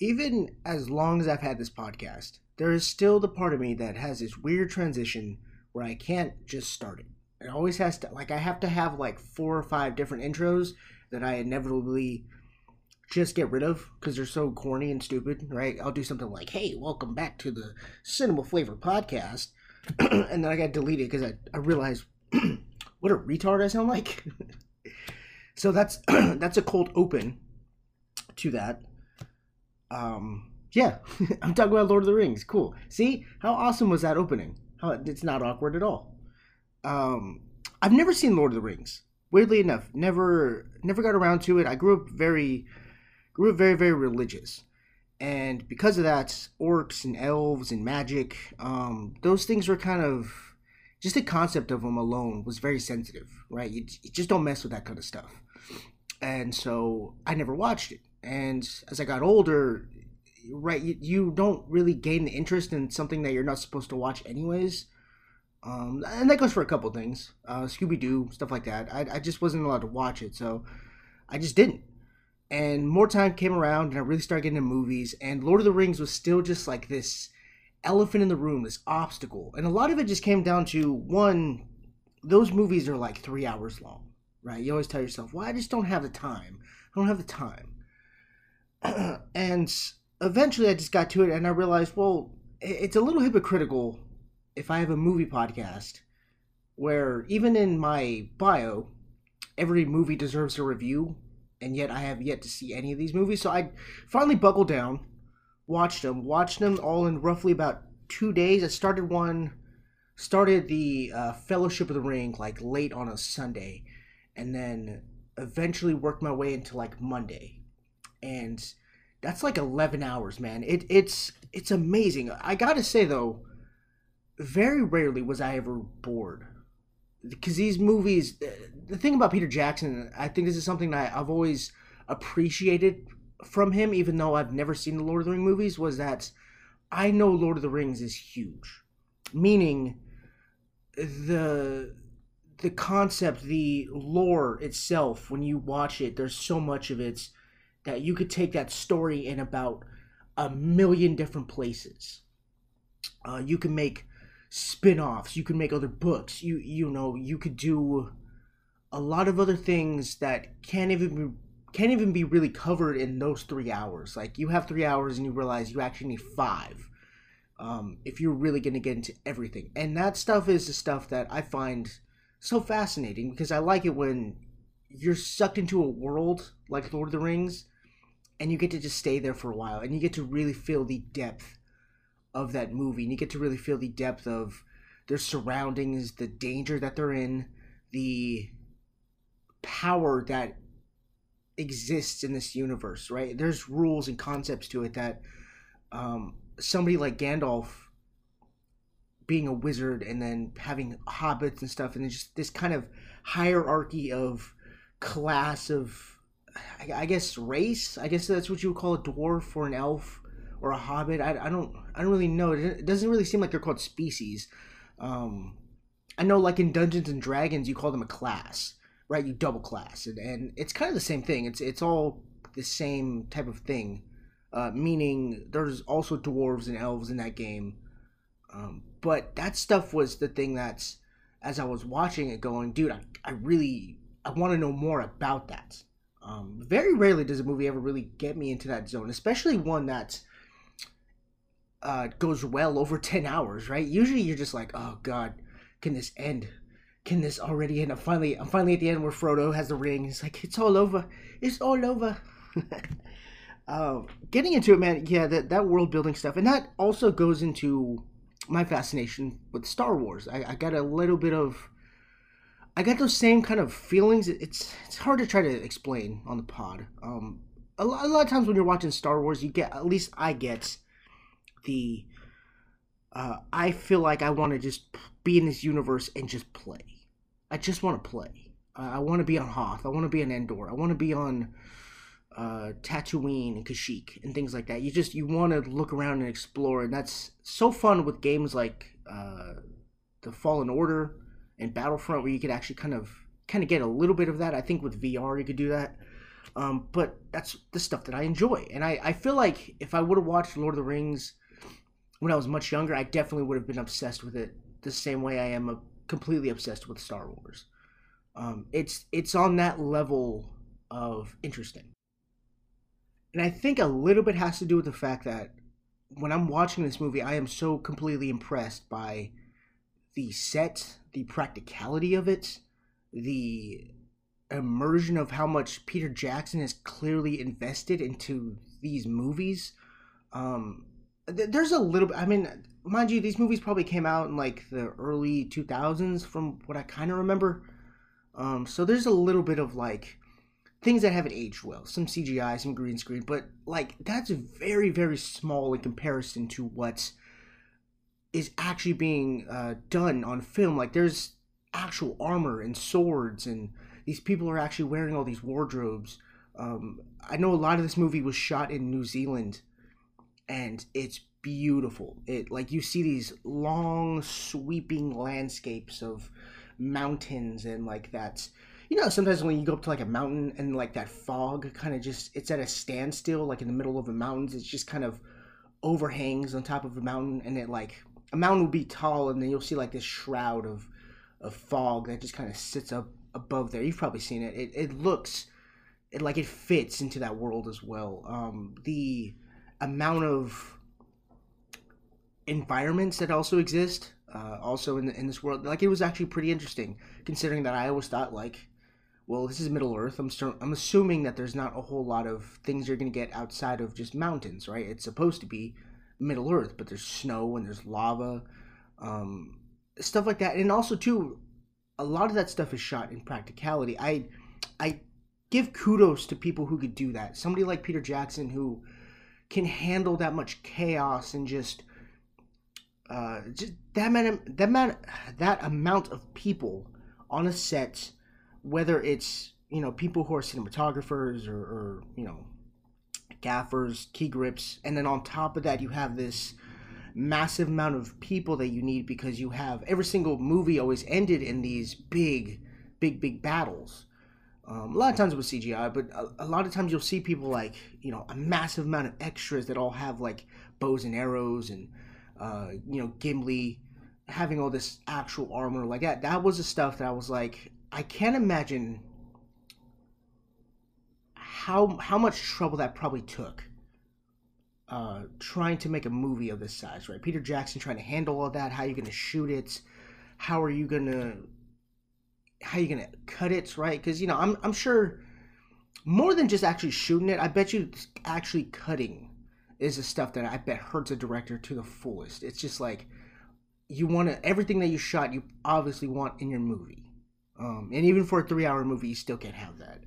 even as long as I've had this podcast, there is still the part of me that has this weird transition where I can't just start it. It always has to, like, I have to have like four or five different intros that I inevitably just get rid of because they're so corny and stupid, right? I'll do something like, hey, welcome back to the Cinema Flavor Podcast. and then I got deleted because I, I realized what a retard I sound like. so that's that's a cold open to that. Um, yeah, I'm talking about Lord of the Rings. Cool. See how awesome was that opening? How it's not awkward at all. Um, I've never seen Lord of the Rings. Weirdly enough, never never got around to it. I grew up very grew up very very religious, and because of that, orcs and elves and magic, um, those things were kind of just the concept of them alone was very sensitive, right? You, you just don't mess with that kind of stuff, and so I never watched it. And as I got older, right, you, you don't really gain the interest in something that you're not supposed to watch anyways. Um, and that goes for a couple things, uh, Scooby Doo stuff like that. I, I just wasn't allowed to watch it, so I just didn't. And more time came around, and I really started getting into movies. And Lord of the Rings was still just like this elephant in the room, this obstacle. And a lot of it just came down to one, those movies are like three hours long, right? You always tell yourself, well, I just don't have the time. I don't have the time. and eventually I just got to it and I realized, well, it's a little hypocritical if I have a movie podcast where even in my bio, every movie deserves a review, and yet I have yet to see any of these movies. So I finally buckled down, watched them, watched them all in roughly about two days. I started one, started the uh, Fellowship of the Ring like late on a Sunday, and then eventually worked my way into like Monday, and that's like 11 hours, man. It it's it's amazing. I gotta say though, very rarely was I ever bored because these movies uh, the thing about peter jackson i think this is something that i've always appreciated from him even though i've never seen the lord of the rings movies was that i know lord of the rings is huge meaning the the concept the lore itself when you watch it there's so much of it that you could take that story in about a million different places. Uh, you can make spin-offs you can make other books you you know you could do a lot of other things that can't even be can't even be really covered in those three hours. Like you have three hours and you realize you actually need five um, if you're really going to get into everything. And that stuff is the stuff that i find so fascinating because i like it when you're sucked into a world like lord of the rings and you get to just stay there for a while and you get to really feel the depth of that movie and you get to really feel the depth of their surroundings the danger that they're in the power that exists in this universe right? There's rules and concepts to it that um, somebody like gandalf being a wizard and then having hobbits and stuff and just this kind of hierarchy of class of I, guess race i guess that's what you would call a dwarf or an elf or a hobbit. I, I don't I don't really know. It doesn't really seem like they're called species. Um, I know like in Dungeons and Dragons you call them a class, right? You double class, and, and it's kind of the same thing. It's it's all the same type of thing. Uh, meaning there's also dwarves and elves in that game. Um, but that stuff was the thing that's as I was watching it going, dude, I, I really I want to know more about that. Um, very rarely does a movie ever really get me into that zone, especially one that's uh, goes well over 10 hours, right? Usually you're just like, oh God, can this end? Can this already end? I'm finally, I'm finally at the end where Frodo has the ring. It's like, it's all over. It's all over. um, getting into it, man, yeah, that, that world building stuff. And that also goes into my fascination with Star Wars. I, I got a little bit of, I got those same kind of feelings. It's, it's hard to try to explain on the pod. Um, a lot, a lot of times when you're watching Star Wars, you get, at least I get, the uh, I feel like I want to just be in this universe and just play. I just want to play. I want to be on Hoth. I want to be on Endor. I want to be on uh, Tatooine and Kashyyyk and things like that. You just you want to look around and explore, and that's so fun with games like uh, the Fallen Order and Battlefront, where you could actually kind of kind of get a little bit of that. I think with VR you could do that. Um, but that's the stuff that I enjoy, and I, I feel like if I would have watched Lord of the Rings when I was much younger, I definitely would have been obsessed with it the same way I am a, completely obsessed with Star Wars. Um, it's it's on that level of interesting, and I think a little bit has to do with the fact that when I'm watching this movie, I am so completely impressed by the set, the practicality of it, the immersion of how much Peter Jackson has clearly invested into these movies. Um, th- there's a little bit. I mean, mind you, these movies probably came out in like the early 2000s, from what I kind of remember. Um, so there's a little bit of like things that haven't aged well, some CGI, some green screen, but like that's very very small in comparison to what is actually being uh, done on film. Like there's actual armor and swords, and these people are actually wearing all these wardrobes. Um, I know a lot of this movie was shot in New Zealand, and it's beautiful. It like you see these long sweeping landscapes of mountains and like that you know sometimes when you go up to like a mountain and like that fog kind of just it's at a standstill like in the middle of the mountains it's just kind of overhangs on top of a mountain and it like a mountain will be tall and then you'll see like this shroud of of fog that just kind of sits up above there you've probably seen it it, it looks it like it fits into that world as well um the amount of environments that also exist uh, also in the, in this world. Like it was actually pretty interesting, considering that I always thought like, well, this is Middle Earth. I'm st- I'm assuming that there's not a whole lot of things you're gonna get outside of just mountains, right? It's supposed to be Middle Earth, but there's snow and there's lava, um, stuff like that, and also too, a lot of that stuff is shot in practicality. I I give kudos to people who could do that. Somebody like Peter Jackson who can handle that much chaos and just uh, just that amount, that amount, that amount of people on a set, whether it's you know people who are cinematographers or, or you know gaffers, key grips, and then on top of that you have this massive amount of people that you need because you have every single movie always ended in these big, big, big battles. Um, a lot of times with CGI, but a, a, lot of times you'll see people like you know a massive amount of extras that all have like bows and arrows and uh, you know, Gimli having all this actual armor like that. That was the stuff that I was like, I can't imagine how how much trouble that probably took. Uh, trying to make a movie of this size, right? Peter Jackson trying to handle all that. How are you going to shoot it? How are you going to how are you going to cut it, right? Because you know, I'm I'm sure more than just actually shooting it. I bet you actually cutting is the stuff that I bet hurts a director to the fullest. It's just like you want to everything that you shot, you obviously want in your movie, um, and even for a three-hour movie, you still can't have that.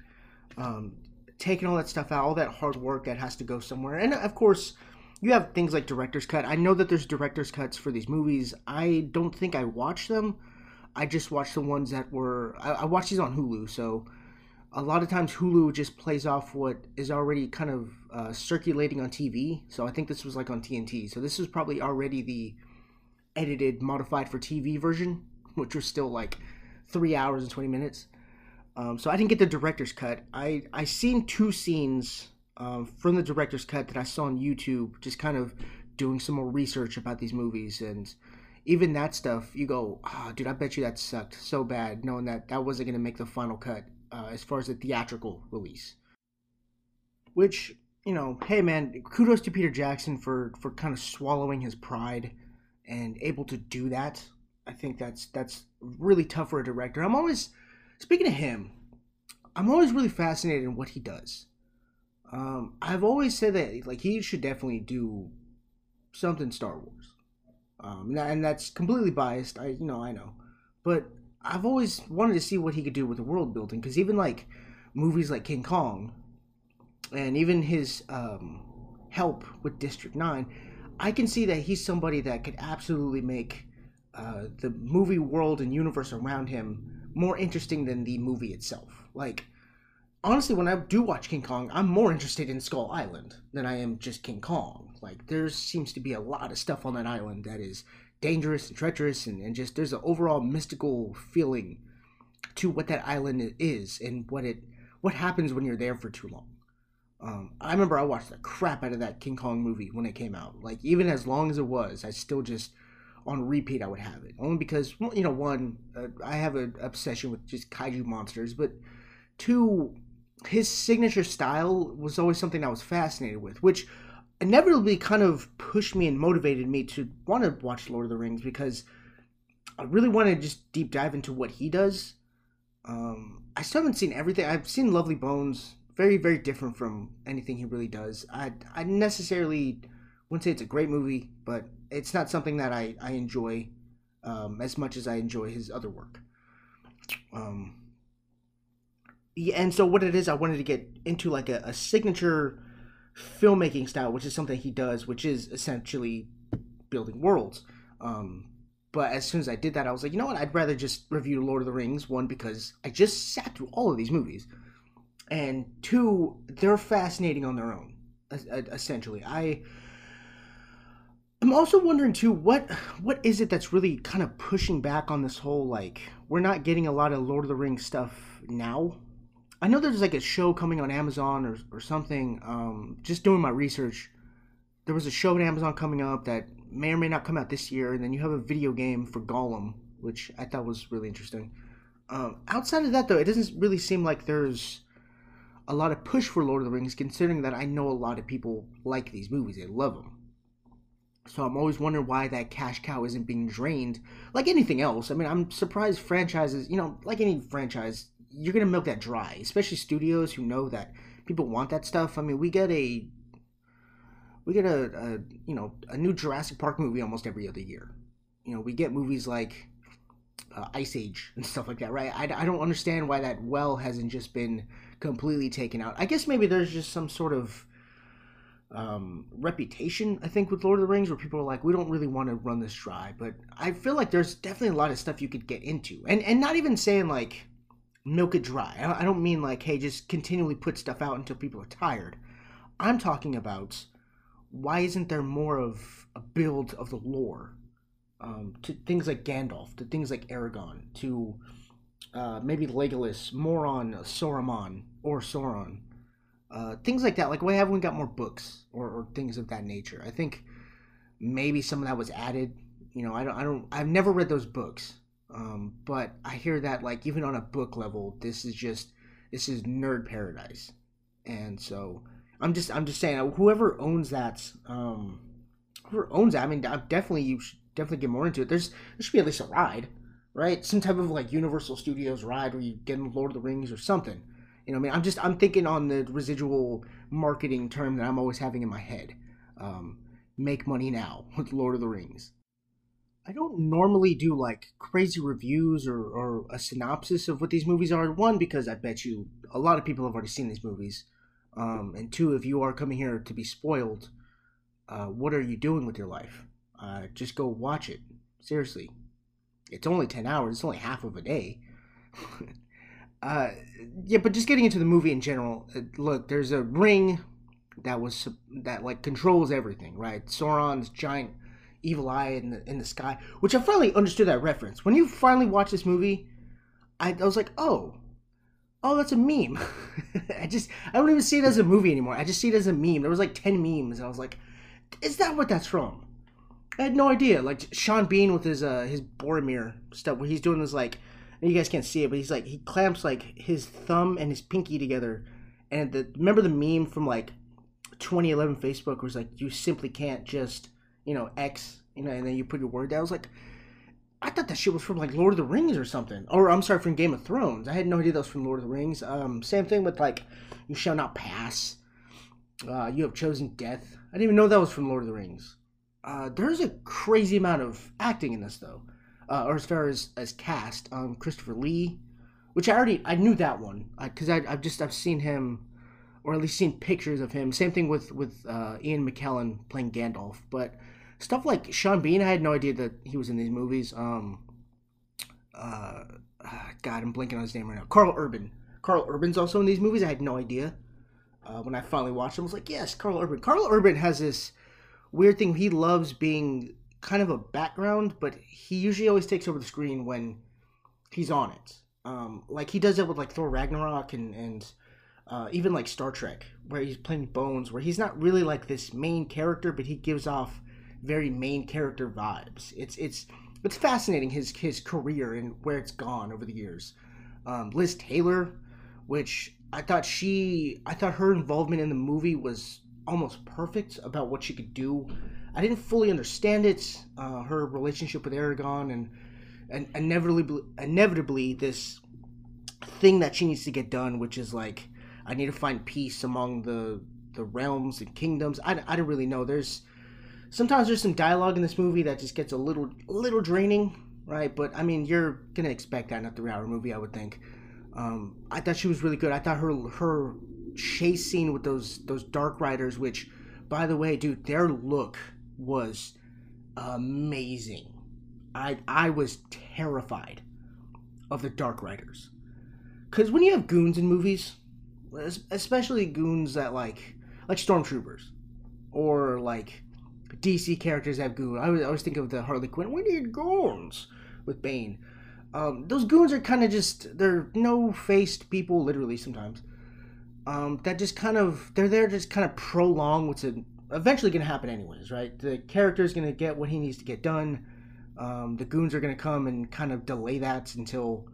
Um, taking all that stuff out, all that hard work that has to go somewhere, and of course, you have things like director's cut. I know that there's director's cuts for these movies. I don't think I watched them. I just watched the ones that were. I, I watched these on Hulu, so a lot of times Hulu just plays off what is already kind of uh, circulating on TV. So I think this was like on TNT. So this was probably already the edited, modified for TV version, which was still like three hours and 20 minutes. Um, so I didn't get the director's cut. I I seen two scenes um, from the director's cut that I saw on YouTube, just kind of doing some more research about these movies and even that stuff. You go, oh, dude, I bet you that sucked so bad, knowing that that wasn't gonna make the final cut uh, as far as the theatrical release. Which you know, hey man, kudos to Peter Jackson for for kind of swallowing his pride and able to do that. I think that's that's really tough for a director. I'm always speaking of him. I'm always really fascinated in what he does. Um, I've always said that like he should definitely do something Star Wars, um, and that's completely biased. I you know I know, but I've always wanted to see what he could do with the world building because even like movies like King Kong, and even his um, help with District Nine, I can see that he's somebody that could absolutely make uh, the movie world and universe around him more interesting than the movie itself. Like honestly, when I do watch King Kong, I'm more interested in Skull Island than I am just King Kong. Like there seems to be a lot of stuff on that island that is dangerous and treacherous and, and just there's an overall mystical feeling to what that island is and what it what happens when you're there for too long. Um, I remember I watched the crap out of that King Kong movie when it came out. Like even as long as it was, I still just on repeat I would have it only because you know one uh, I have an obsession with just kaiju monsters, but two his signature style was always something I was fascinated with, which inevitably kind of pushed me and motivated me to want to watch Lord of the Rings because I really want to just deep dive into what he does. Um, I still haven't seen everything. I've seen Lovely Bones, very very different from anything he really does. I I necessarily wouldn't say it's a great movie, but it's not something that I I enjoy um, as much as I enjoy his other work. Um, yeah, and so what it is, I wanted to get into like a, a signature filmmaking style, which is something he does, which is essentially building worlds. Um, but as soon as I did that, I was like, you know what? I'd rather just review Lord of the Rings. One, because I just sat through all of these movies, and two, they're fascinating on their own. Essentially, I. I'm also wondering too what what is it that's really kind of pushing back on this whole like we're not getting a lot of Lord of the Rings stuff now I know there's like a show coming on Amazon or, or something. Um, just doing my research, there was a show on Amazon coming up that may or may not come out this year, and then you have a video game for Gollum, which I thought was really interesting. Um, outside of that, though, it doesn't really seem like there's a lot of push for Lord of the Rings, considering that I know a lot of people like these movies; they love them. So I'm always wondering why that cash cow isn't being drained like anything else. I mean, I'm surprised franchises, you know, like any franchise, you're gonna milk that dry, especially studios who know that people want that stuff. I mean, we get a we get a, a you know a new Jurassic Park movie almost every other year. You know, we get movies like uh, Ice Age and stuff like that, right? I, I don't understand why that well hasn't just been completely taken out. I guess maybe there's just some sort of um, reputation, I think, with Lord of the Rings, where people are like, we don't really want to run this dry. But I feel like there's definitely a lot of stuff you could get into, and and not even saying like milk it dry. I don't mean like, hey, just continually put stuff out until people are tired. I'm talking about why isn't there more of a build of the lore um, to things like Gandalf, to things like Aragorn, to uh, maybe Legolas, more on Saruman or Sauron, uh, things like that. Like, why haven't we got more books or, or things of that nature? I think maybe some of that was added. You know, I don't, I don't, I've never read those books, um, but I hear that like even on a book level, this is just this is nerd paradise, and so I'm just I'm just saying whoever owns that, um, whoever owns that, I mean, definitely you should definitely get more into it. There's there should be at least a ride, right? Some type of like Universal Studios ride where you get in Lord of the Rings or something. You know, I mean, I'm just I'm thinking on the residual marketing term that I'm always having in my head. Um, make money now with Lord of the Rings. I don't normally do like crazy reviews or, or a synopsis of what these movies are. One, because I bet you a lot of people have already seen these movies. Um, and two, if you are coming here to be spoiled, uh, what are you doing with your life? Uh, just go watch it. Seriously. It's only 10 hours, it's only half of a day. uh, yeah, but just getting into the movie in general, uh, look, there's a ring that was that like controls everything, right? Sauron's giant evil eye in the in the sky, which I finally understood that reference. When you finally watch this movie, I, I was like, oh, oh, that's a meme. I just I don't even see it as a movie anymore. I just see it as a meme. There was like ten memes, and I was like, is that what that's from? I had no idea. Like Sean Bean with his uh his Boromir stuff, where he's doing this like, you guys can't see it, but he's like he clamps like his thumb and his pinky together, and the remember the meme from like 2011 Facebook was like you simply can't just you know, X, you know, and then you put your word down. I was like, I thought that shit was from like Lord of the Rings or something. Or I'm sorry, from Game of Thrones. I had no idea that was from Lord of the Rings. Um, same thing with like, you shall not pass. Uh, you have chosen death. I didn't even know that was from Lord of the Rings. Uh, there's a crazy amount of acting in this though, uh, or as far as as cast. Um, Christopher Lee, which I already I knew that one because I, I've just I've seen him, or at least seen pictures of him. Same thing with with uh, Ian McKellen playing Gandalf, but stuff like Sean Bean. I had no idea that he was in these movies. Um, uh, God, I'm blinking on his name right now. Karl Urban. Karl Urban's also in these movies. I had no idea. Uh, when I finally watched them, I was like, yes, Karl Urban. Karl Urban has this weird thing. He loves being kind of a background, but he usually always takes over the screen when he's on it. Um, like he does that with like Thor Ragnarok and and uh, even like Star Trek, where he's playing Bones, where he's not really like this main character, but he gives off very main character vibes. It's it's it's fascinating his his career and where it's gone over the years. Um, Liv Tyler, which I thought she, I thought her involvement in the movie was almost perfect about what she could do. I didn't fully understand it, uh, her relationship with Aragorn and and inevitably, inevitably this thing that she needs to get done, which is like I need to find peace among the the realms and kingdoms. I, I don't really know. There's sometimes there's some dialogue in this movie that just gets a little little draining, right? But I mean, you're gonna expect that in a three-hour movie, I would think. Um, I thought she was really good. I thought her her chase scene with those those Dark Riders, which, by the way, dude, their look was amazing. I I was terrified of the Dark Riders, because when you have goons in movies, especially goons that like like stormtroopers, or like DC characters have goons. I always, always think of the Harley Quinn. We need goons with Bane. Um, those goons are kind of just they're no faced people, literally sometimes. Um, that just kind of they're there just kind of prolong what's eventually going to happen anyways, right? The character is going to get what he needs to get done. Um, the goons are going to come and kind of delay that until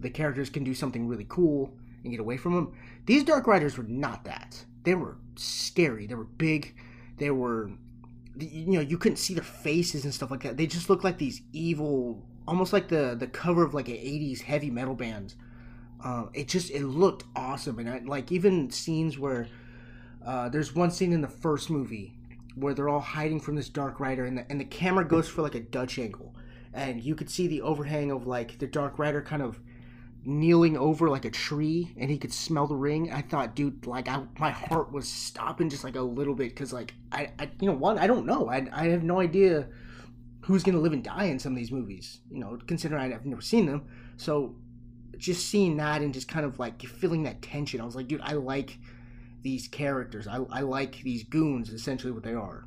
the characters can do something really cool and get away from them. These Dark Riders were not that. They were scary. They were big. They were, you know, you couldn't see their faces and stuff like that. They just looked like these evil almost like the the cover of like an 80s heavy metal band uh, it just it looked awesome and I, like even scenes where uh, there's one scene in the first movie where they're all hiding from this dark rider and the, and the camera goes for like a dutch angle. And you could see the overhang of like the dark rider kind of kneeling over like a tree and he could smell the ring. I thought dude like I, my heart was stopping just like a little bit because like I, I you know one i don't know. I, I have no idea who's to live and die in some of these movies, you know, considering I've never seen them. So just seeing that and just kind of like feeling that tension, I was like, dude, I like these characters. I, I like these goons, essentially what they are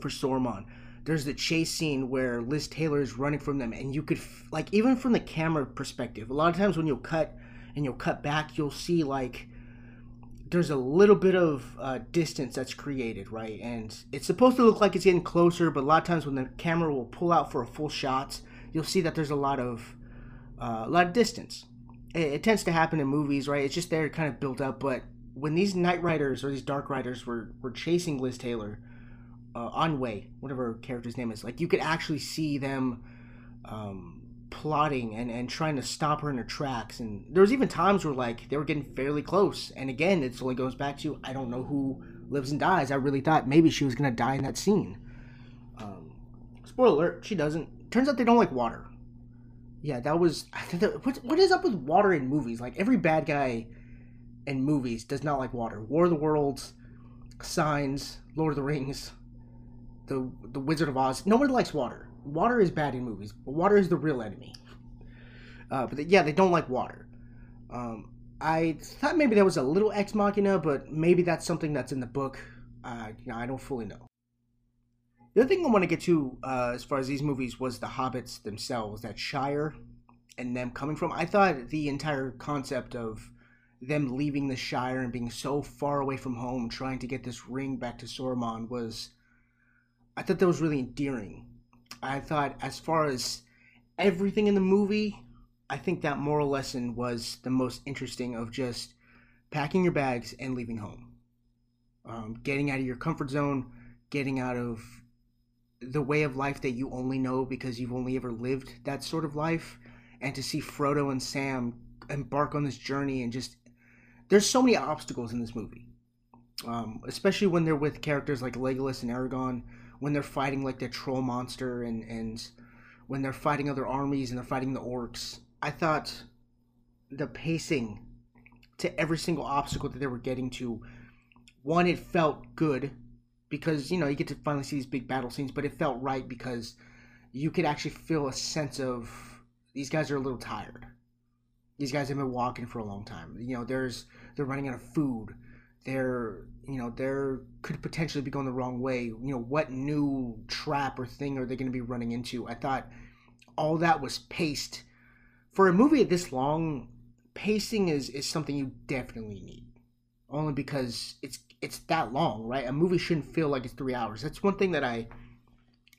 for Saruman. There's the chase scene where Liv Tyler is running from them, and you could, like, even from the camera perspective, a lot of times when you'll cut and you'll cut back, you'll see, like, there's a little bit of uh, distance that's created, right? And it's supposed to look like it's getting closer, but a lot of times when the camera will pull out for a full shot, you'll see that there's a lot of uh, a lot of distance. It, it, tends to happen in movies, right? It's just there kind of built up. But when these Night Riders or these Dark Riders were were chasing Liv Tyler, uh, Anwe, whatever character's name is, like you could actually see them. Um, plotting and, and trying to stop her in her tracks. And there was even times where like they were getting fairly close. And again, it only goes back to I don't know who lives and dies. I really thought maybe she was gonna die in that scene. Um, spoiler alert: she doesn't. Turns out they don't like water. Yeah, that was. What what is up with water in movies? Like every bad guy in movies does not like water. War of the Worlds, Signs, Lord of the Rings, the the Wizard of Oz. Nobody likes water water is bad in movies, but water is the real enemy. Uh, but the, yeah, they don't like water. Um, I thought maybe that was a little ex machina, but maybe that's something that's in the book. Uh, you know, I don't fully know. The other thing I want to get to uh, as far as these movies was the hobbits themselves, that Shire and them coming from. I thought the entire concept of them leaving the Shire and being so far away from home, trying to get this ring back to Saruman was. I thought that was really endearing. I thought, as far as everything in the movie, I think that moral lesson was the most interesting of just packing your bags and leaving home. Um, getting out of your comfort zone, getting out of the way of life that you only know because you've only ever lived that sort of life, and to see Frodo and Sam embark on this journey and just there's so many obstacles in this movie, um, especially when they're with characters like Legolas and Aragorn when they're fighting like the troll monster and and when they're fighting other armies and they're fighting the orcs. I thought the pacing to every single obstacle that they were getting to, one, it felt good because you know you get to finally see these big battle scenes, but it felt right because you could actually feel a sense of these guys are a little tired. These guys have been walking for a long time. You know, there's they're running out of food. They're you know they're could potentially be going the wrong way. You know what new trap or thing are they going to be running into? I thought all that was paced. For a movie this long pacing is is something you definitely need. Only because it's it's that long, right? A movie shouldn't feel like it's three hours. That's one thing that I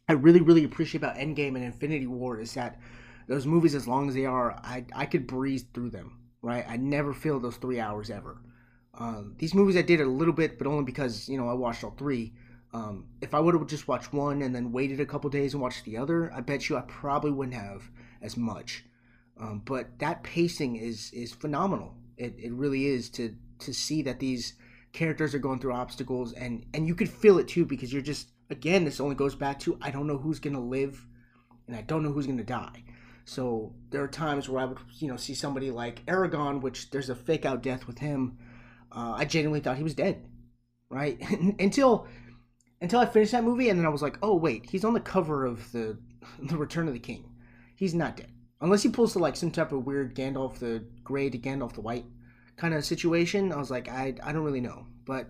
I really really appreciate about Endgame and Infinity War is that those movies, as long as they are, I I could breeze through them, right? I never feel those three hours ever. Um, these movies I did a little bit, but only because you know I watched all three. Um, if I would have just watched one and then waited a couple days and watched the other, I bet you I probably wouldn't have as much. Um, but that pacing is is phenomenal. It, it really is to to see that these characters are going through obstacles and and you could feel it too because you're just again this only goes back to I don't know who's gonna live and I don't know who's gonna die. So there are times where I would you know see somebody like Aragorn, which there's a fake out death with him. Uh, I genuinely thought he was dead, right? until until I finished that movie, and then I was like, oh wait, he's on the cover of the the Return of the King. He's not dead unless he pulls to like some type of weird Gandalf the Gray to Gandalf the White kind of situation. I was like, I I don't really know, but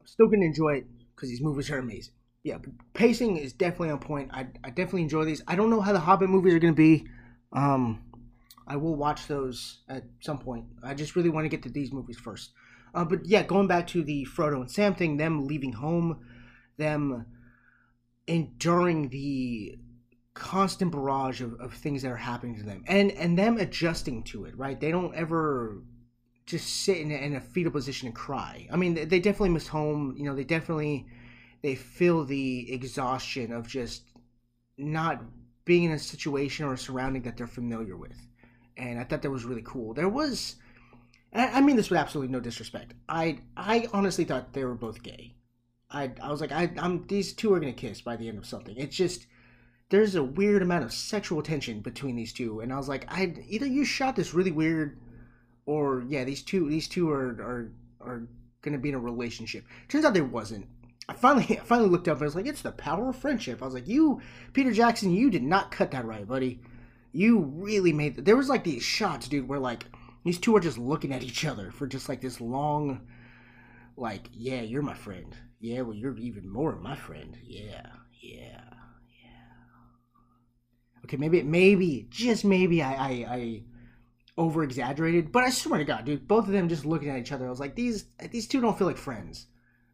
I'm still gonna enjoy it because these movies are amazing. Yeah, pacing is definitely on point. I I definitely enjoy these. I don't know how the Hobbit movies are gonna be. Um, I will watch those at some point. I just really want to get to these movies first. Uh, but yeah, going back to the Frodo and Sam thing, them leaving home, them enduring the constant barrage of, of things that are happening to them and and them adjusting to it right they don't ever just sit in in a fetal position and cry i mean they, they definitely miss home you know they definitely they feel the exhaustion of just not being in a situation or a surrounding that they're familiar with. And i thought that was really cool. There was i mean this with absolutely no disrespect. I i honestly thought they were both gay. I i was like i i'm these two are gonna kiss by the end of something. It's just there's a weird amount of sexual tension between these two, and I was like, I either you shot this really weird, or yeah, these two these two are are are gonna be in a relationship. Turns out there wasn't. I finally I finally looked up and I was like, it's the power of friendship. I was like, you, Peter Jackson, you did not cut that right, buddy. You really made. There was like these shots, dude, where like these two are just looking at each other for just like this long, like, yeah, you're my friend. Yeah, well, you're even more my friend. Yeah, yeah, yeah okay, maybe, maybe, just maybe, I, I, I over exaggerated, but I swear to God, dude, both of them just looking at each other, I was like, these, these two don't feel like friends.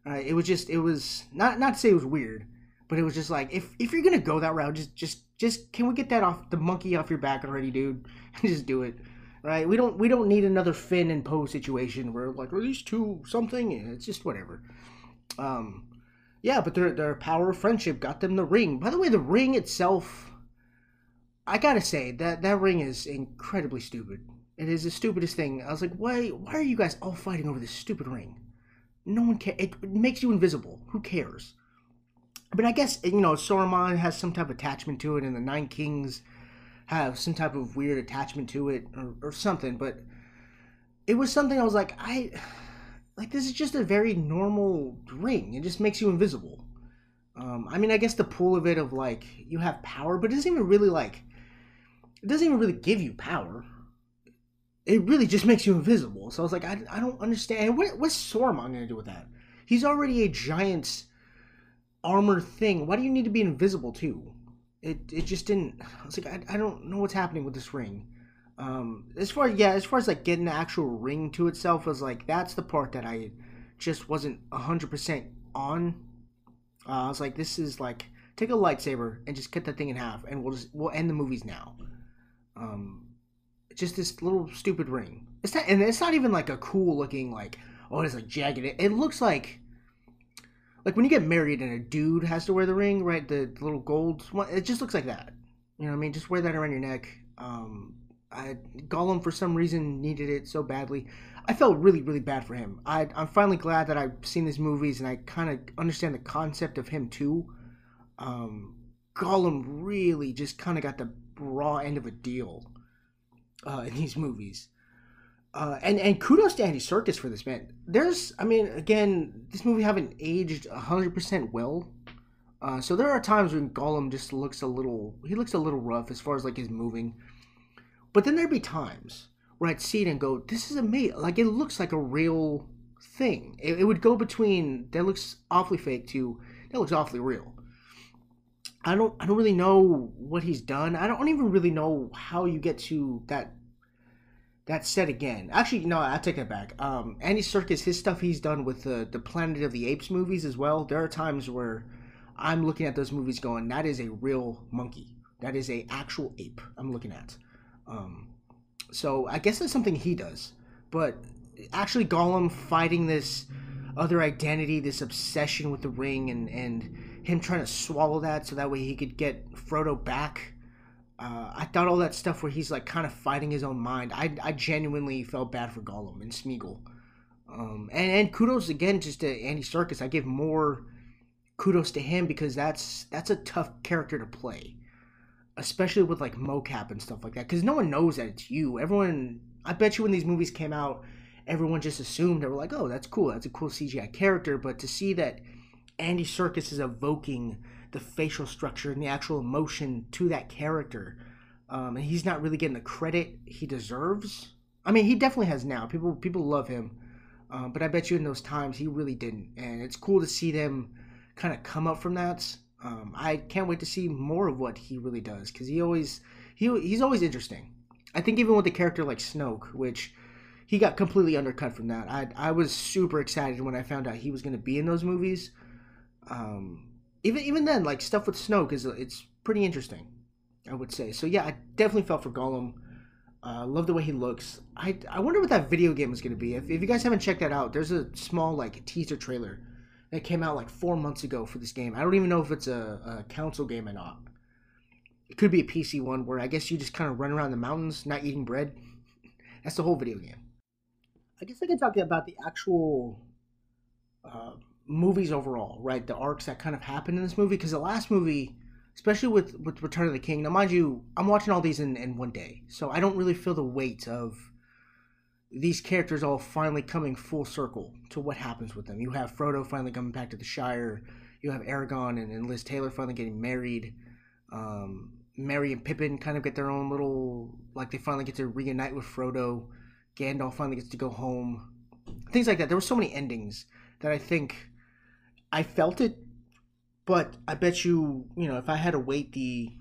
Uh, it was just, it was not, not to say it was weird, but it was just like, if, if you're gonna go that route, just, just, just, can we get that off the monkey off your back already, dude? just do it, right? We don't, we don't need another Finn and Poe situation where like, these two something? It's just whatever. Um, yeah, but their their power of friendship got them the ring. By the way, the ring itself I gotta say that that ring is incredibly stupid. It is the stupidest thing. I was like, why? Why are you guys all fighting over this stupid ring? No one cares. It, makes you invisible. Who cares? But I guess you know Saruman has some type of attachment to it, and the Nine Kings have some type of weird attachment to it, or, or something. But it was something I was like, I like this is just a very normal ring. It just makes you invisible. Um, I mean, I guess the pull of it of like you have power, but it doesn't even really like it doesn't even really give you power. It really just makes you invisible. So I was like, I, I don't understand. What, what's going to do with that? He's already a giant armor thing. Why do you need to be invisible too? It it just didn't. I was like, I, I don't know what's happening with this ring. Um, as far yeah, as far as like getting the actual ring to itself was like that's the part that I just wasn't hundred percent on. Uh, I was like, this is like take a lightsaber and just cut that thing in half, and we'll just we'll end the movies now um, just this little stupid ring. It's not, and it's not even like a cool looking like oh it's like jagged. It, it looks like like when you get married and a dude has to wear the ring, right? The, the little gold one. It just looks like that. You know what I mean? Just wear that around your neck. Um, I, Gollum for some reason needed it so badly. I felt really, really bad for him. I, I'm finally glad that I've seen these movies and I kind of understand the concept of him too. Um, Gollum really just kind of got the raw end of a deal uh, in these movies. Uh, and and kudos to Andy Serkis for this man. There's, I mean, again, this movie haven't aged hundred percent well. Uh, so there are times when Gollum just looks a little, he looks a little rough as far as like his moving. But then there'd be times where I'd see it and go, "This is amazing! Like it looks like a real thing." It, it would go between that looks awfully fake to that looks awfully real. I don't I don't really know what he's done. I don't even really know how you get to that that said again, actually, no, I take that back. Um, Andy Serkis, his stuff he's done with the the Planet of the Apes movies as well. There are times where I'm looking at those movies going, that is a real monkey. That is a actual ape I'm looking at. Um, so I guess that's something he does. But actually, Gollum fighting this other identity, this obsession with the ring, and and him trying to swallow that so that way he could get Frodo back. Uh, I thought all that stuff where he's like kind of fighting his own mind. I, I genuinely felt bad for Gollum and Smeagol. Um, and and kudos again just to Andy Serkis. I give more kudos to him because that's that's a tough character to play, especially with like mocap and stuff like that. Because no one knows that it's you. Everyone, I bet you when these movies came out, everyone just assumed they were like, oh, that's cool. That's a cool CGI character. But to see that Andy Serkis is evoking the facial structure and the actual emotion to that character, um, and he's not really getting the credit he deserves. I mean, he definitely has now. People people love him, um, but I bet you in those times he really didn't. And it's cool to see them kind of come up from that. Um, I can't wait to see more of what he really does because he always he he's always interesting. I think even with a character like Snoke, which he got completely undercut from that. I I was super excited when I found out he was going to be in those movies. Um, even even then, like stuff with Snoke is it's pretty interesting, I would say. So yeah, I definitely felt for Gollum. Uh, love the way he looks. I I wonder what that video game is going to be. If if you guys haven't checked that out, there's a small like teaser trailer that came out like four months ago for this game. I don't even know if it's a, a console game or not. It could be a PC one where I guess you just kind of run around the mountains not eating bread. That's the whole video game. I guess I can talk about the actual uh, movies overall, right? The arcs that kind of happened in this movie. Because the last movie, especially with, with Return of the King, now mind you, I'm watching all these in, in one day. So I don't really feel the weight of these characters all finally coming full circle to what happens with them. You have Frodo finally coming back to the Shire. You have Aragorn and, and Liv Tyler finally getting married. Um, Merry and Pippin kind of get their own little, like they finally get to reunite with Frodo. Gandalf finally gets to go home. Things like that. There were so many endings that I think I felt it, but I bet you, you know, if I had to wait the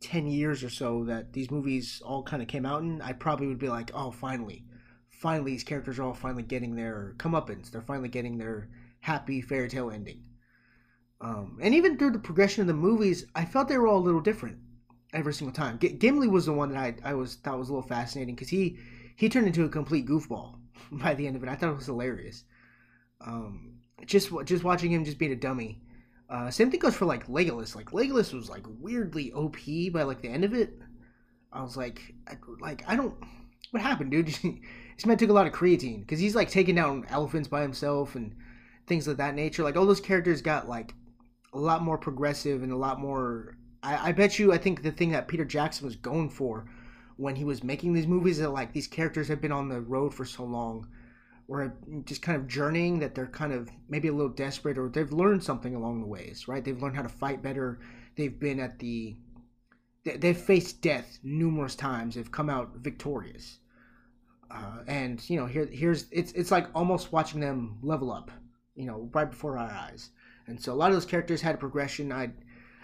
10 years or so that these movies all kind of came out in, I probably would be like, oh, finally finally these characters are all finally getting their comeuppance. They're finally getting their happy fairy tale ending. Um, and even through the progression of the movies, I felt they were all a little different every single time. G- Gimli was the one that I, I was thought was a little fascinating because he he turned into a complete goofball by the end of it. I thought it was hilarious. Um, just just watching him just being a dummy. Uh, same thing goes for like Legolas. Like Legolas was like weirdly OP by like the end of it. I was like, I, like I don't. What happened, dude? this man took a lot of creatine because he's like taking down elephants by himself and things of that nature. Like all those characters got like a lot more progressive and a lot more. I, I bet you. I think the thing that Peter Jackson was going for when he was making these movies that like these characters have been on the road for so long or just kind of journeying that they're kind of maybe a little desperate or they've learned something along the ways right? They've learned how to fight better. They've been at the they've faced death numerous times. They've come out victorious. Uh, and you know here here's it's it's like almost watching them level up you know right before our eyes. And so a lot of those characters had a progression. I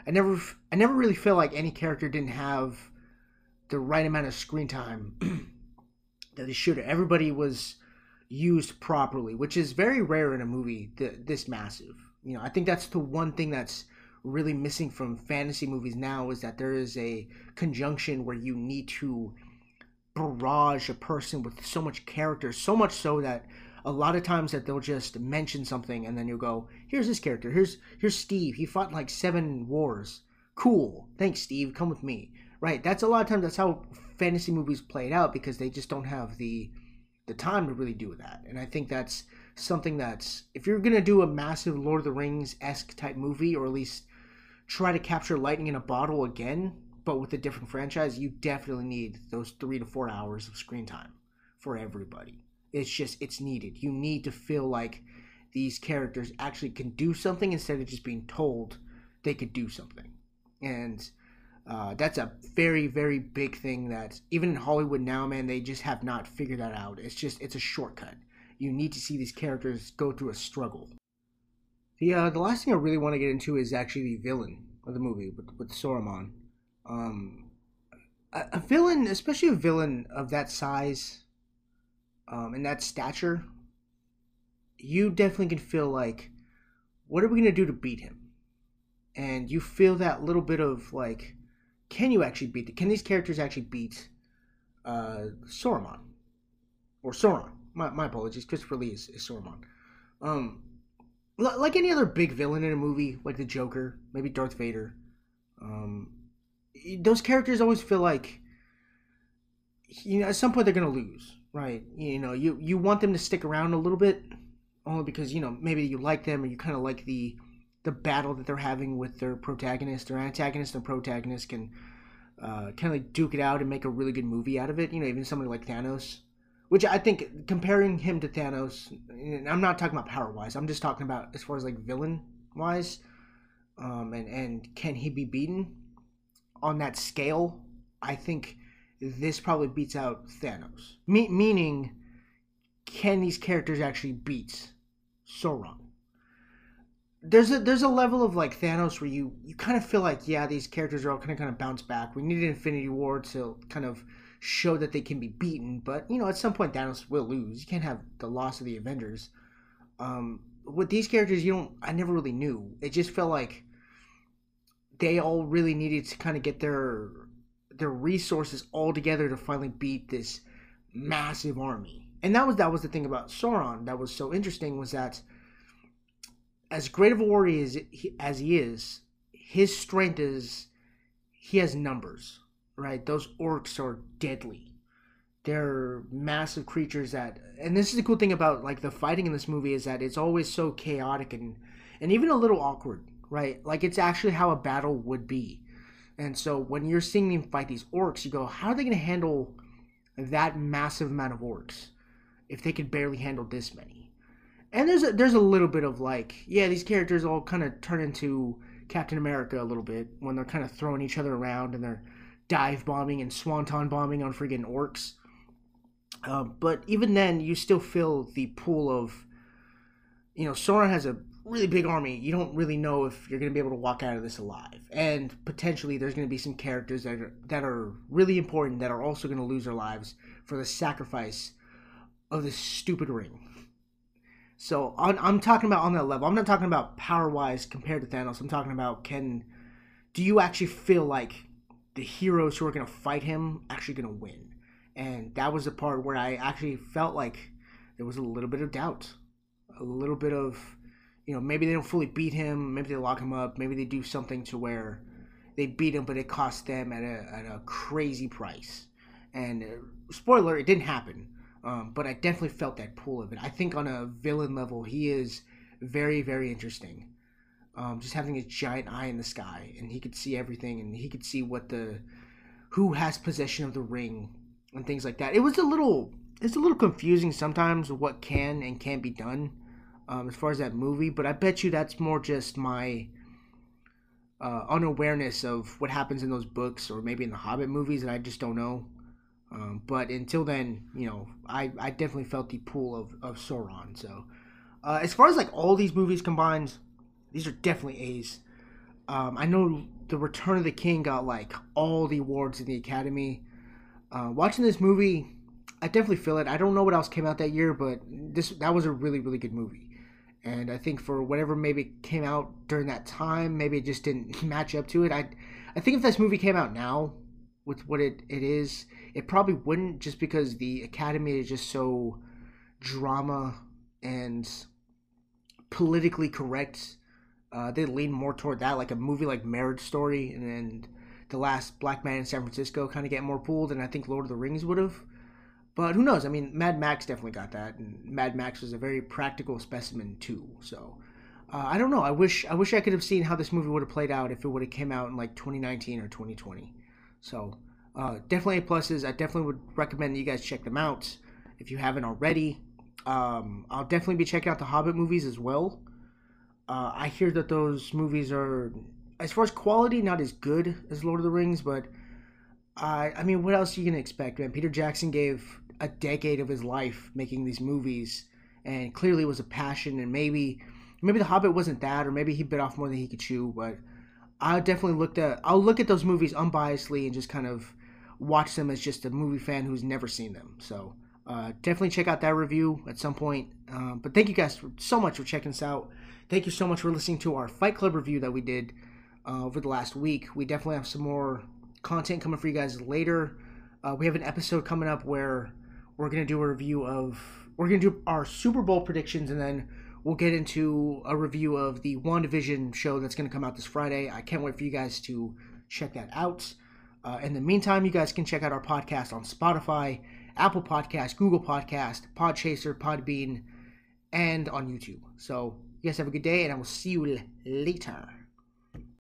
i never i never really feel like any character didn't have the right amount of screen time that they should everybody was used properly which is very rare in a movie th- this massive you know i think that's the one thing that's really missing from fantasy movies now is that there is a conjunction where you need to barrage a person with so much character, so much so that a lot of times that they'll just mention something and then you'll go, "Here's this character. Here's here's Steve. He fought like seven wars. Cool. Thanks, Steve. Come with me." Right. That's a lot of times that's how fantasy movies played out because they just don't have the the time to really do that. And I think that's something that's if you're gonna do a massive Lord of the Rings esque type movie, or at least try to capture lightning in a bottle again, but with a different franchise, you definitely need those three to four hours of screen time for everybody. It's just it's needed. You need to feel like these characters actually can do something instead of just being told they could do something. And uh, that's a very very big thing that even in Hollywood now, man, they just have not figured that out. It's just it's a shortcut. You need to see these characters go through a struggle. The uh, the last thing I really want to get into is actually the villain of the movie with, with Saruman um, a, a villain, especially a villain of that size, um, and that stature, you definitely can feel like, what are we gonna do to beat him? And you feel that little bit of like, can you actually beat? The, can these characters actually beat uh, Saruman or Sauron? My, my apologies. Christopher Lee is, is Saruman. Um, like any other big villain in a movie, like the Joker, maybe Darth Vader. Um, those characters always feel like you know at some point they're gonna lose, right? You know, you you want them to stick around a little bit, only because you know maybe you like them or you kind of like the the battle that they're having with their protagonist. Their antagonist and protagonist can uh, kind of like duke it out and make a really good movie out of it. You know, even somebody like Thanos, which I think comparing him to Thanos, I'm not talking about power wise. I'm just talking about as far as like villain wise, um, and and can he be beaten on that scale? I think this probably beats out Thanos. Me- meaning, can these characters actually beat Sauron? There's a there's a level of like Thanos where you you kind of feel like yeah these characters are all kind of kind of bounce back. We need an Infinity War to kind of show that they can be beaten, but you know at some point Thanos will lose. You can't have the loss of the Avengers. Um, with these characters, you don't. I never really knew. It just felt like they all really needed to kind of get their their resources all together to finally beat this massive army. And that was that was the thing about Sauron that was so interesting was that as great of a warrior as he, as he is, his strength is he has numbers, right? Those orcs are deadly. They're massive creatures that and this is the cool thing about like the fighting in this movie is that it's always so chaotic and and even a little awkward, right? Like it's actually how a battle would be and so when you're seeing them fight these orcs, you go, how are they going to handle that massive amount of orcs if they could barely handle this many? And there's a, there's a little bit of like, yeah, these characters all kind of turn into Captain America a little bit when they're kind of throwing each other around and they're dive bombing and swanton bombing on friggin' orcs. Uh, but even then, you still feel the pool of, you know, Sauron has a really big army, you don't really know if you're going to be able to walk out of this alive. And potentially, there's going to be some characters that are, that are really important that are also going to lose their lives for the sacrifice of this stupid ring. So on, I'm talking about on that level. I'm not talking about power wise compared to Thanos. I'm talking about can do you actually feel like the heroes who are going to fight him actually going to win? And that was the part where I actually felt like there was a little bit of doubt, a little bit of you know, maybe they don't fully beat him. Maybe they lock him up. Maybe they do something to where they beat him, but it costs them at a, at a crazy price. And uh, spoiler, it didn't happen. Um, but I definitely felt that pull of it. I think on a villain level, he is very, very interesting. Um, just having a giant eye in the sky, and he could see everything, and he could see what the who has possession of the ring and things like that. It was a little, it's a little confusing sometimes what can and can't be done um, as far as that movie, but I bet you that's more just my uh, unawareness of what happens in those books or maybe in the Hobbit movies that I just don't know. Um, but until then, you know, I, I definitely felt the pull of, of Sauron. So, uh, as far as like all these movies combined, these are definitely A's. Um, I know The Return of the King got like all the awards in the Academy. Uh, watching this movie, I definitely feel it. I don't know what else came out that year, but this that was a really really good movie. And I think for whatever maybe came out during that time, maybe it just didn't match up to it. I, I think if this movie came out now, with what it, it is, it probably wouldn't just because the Academy is just so drama and politically correct. Uh, they lean more toward that, like a movie like Marriage Story and, and The Last Black Man in San Francisco kind of get more pulled than I think Lord of the Rings would have. But who knows? I mean, Mad Max definitely got that, and Mad Max was a very practical specimen too. So uh, I don't know. I wish I wish I could have seen how this movie would have played out if it would have came out in like 2019 or 2020. So uh, definitely pluses. I definitely would recommend you guys check them out if you haven't already. Um, I'll definitely be checking out the Hobbit movies as well. Uh, I hear that those movies are, as far as quality, not as good as Lord of the Rings, but I, I mean, what else are you gonna expect, man? Peter Jackson gave a decade of his life making these movies, and clearly it was a passion. And maybe maybe The Hobbit wasn't that, or maybe he bit off more than he could chew. But I definitely looked at I'll look at those movies unbiasedly and just kind of watch them as just a movie fan who's never seen them. So Uh, definitely check out that review at some point. Um, but thank you guys so much for checking us out. Thank you so much for listening to our Fight Club review that we did uh, over the last week. We definitely have some more content coming for you guys later. Uh, we have an episode coming up where we're to do a review of, we're to do our Super Bowl predictions and then we'll get into a review of the WandaVision show that's going to come out this Friday. I can't wait for you guys to check that out. Uh, in the meantime, you guys can check out our podcast on Spotify, Apple Podcast, Google Podcast, Podchaser, Podbean, and on YouTube. So you guys have a good day, and I will see you later.